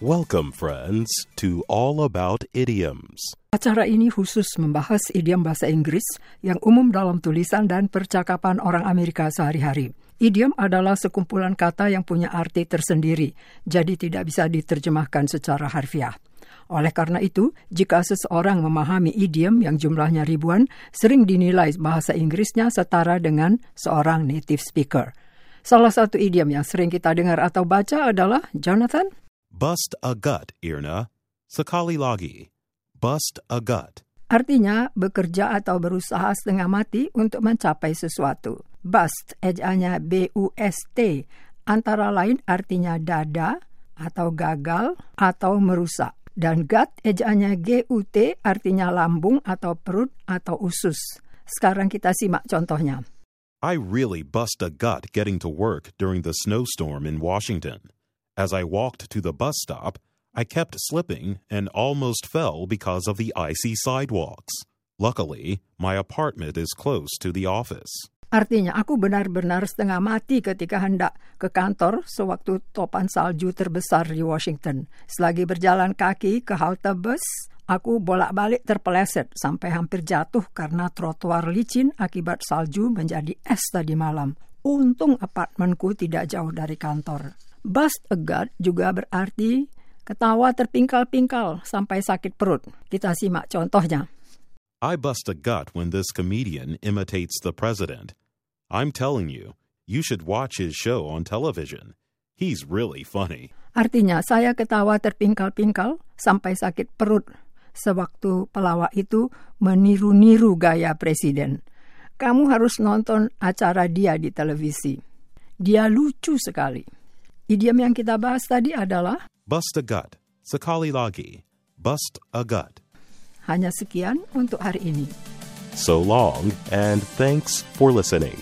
Welcome, friends, to All About Idioms. Acara ini khusus membahas idiom bahasa Inggris yang umum dalam tulisan dan percakapan orang Amerika sehari-hari. Idiom adalah sekumpulan kata yang punya arti tersendiri, jadi tidak bisa diterjemahkan secara harfiah. Oleh karena itu, jika seseorang memahami idiom yang jumlahnya ribuan, sering dinilai bahasa Inggrisnya setara dengan seorang native speaker. Salah satu idiom yang sering kita dengar atau baca adalah Jonathan. Bust a gut, Irna. Sekali lagi. Bust a gut. Artinya bekerja atau berusaha setengah mati untuk mencapai sesuatu. Bust, ejaannya B-U-S-T, antara lain artinya dada atau gagal atau merusak. Dan gut, ejaannya G-U-T, artinya lambung atau perut atau usus. Sekarang kita simak contohnya. I really bust a gut getting to work during the snowstorm in Washington. As I walked to the bus stop, I kept slipping and almost fell because of the icy sidewalks. Luckily, my apartment is close to the office. Artinya aku benar-benar setengah mati ketika hendak ke kantor sewaktu topan salju terbesar di Washington. Selagi berjalan kaki ke halte bus, aku bolak-balik terpeleset sampai hampir jatuh karena trotoar licin akibat salju menjadi es tadi malam. Untung apartemenku tidak jauh dari kantor. Bust a gut juga berarti ketawa terpingkal-pingkal sampai sakit perut. Kita simak contohnya. I bust a gut when this comedian imitates the president. I'm telling you, you should watch his show on television. He's really funny. Artinya saya ketawa terpingkal-pingkal sampai sakit perut sewaktu pelawak itu meniru-niru gaya presiden. Kamu harus nonton acara dia di televisi. Dia lucu sekali. Idiom yang kita bahas tadi adalah Bust a gut. Sekali lagi. Bust a gut. hanya sekian untuk hari ini. So long, and thanks for listening.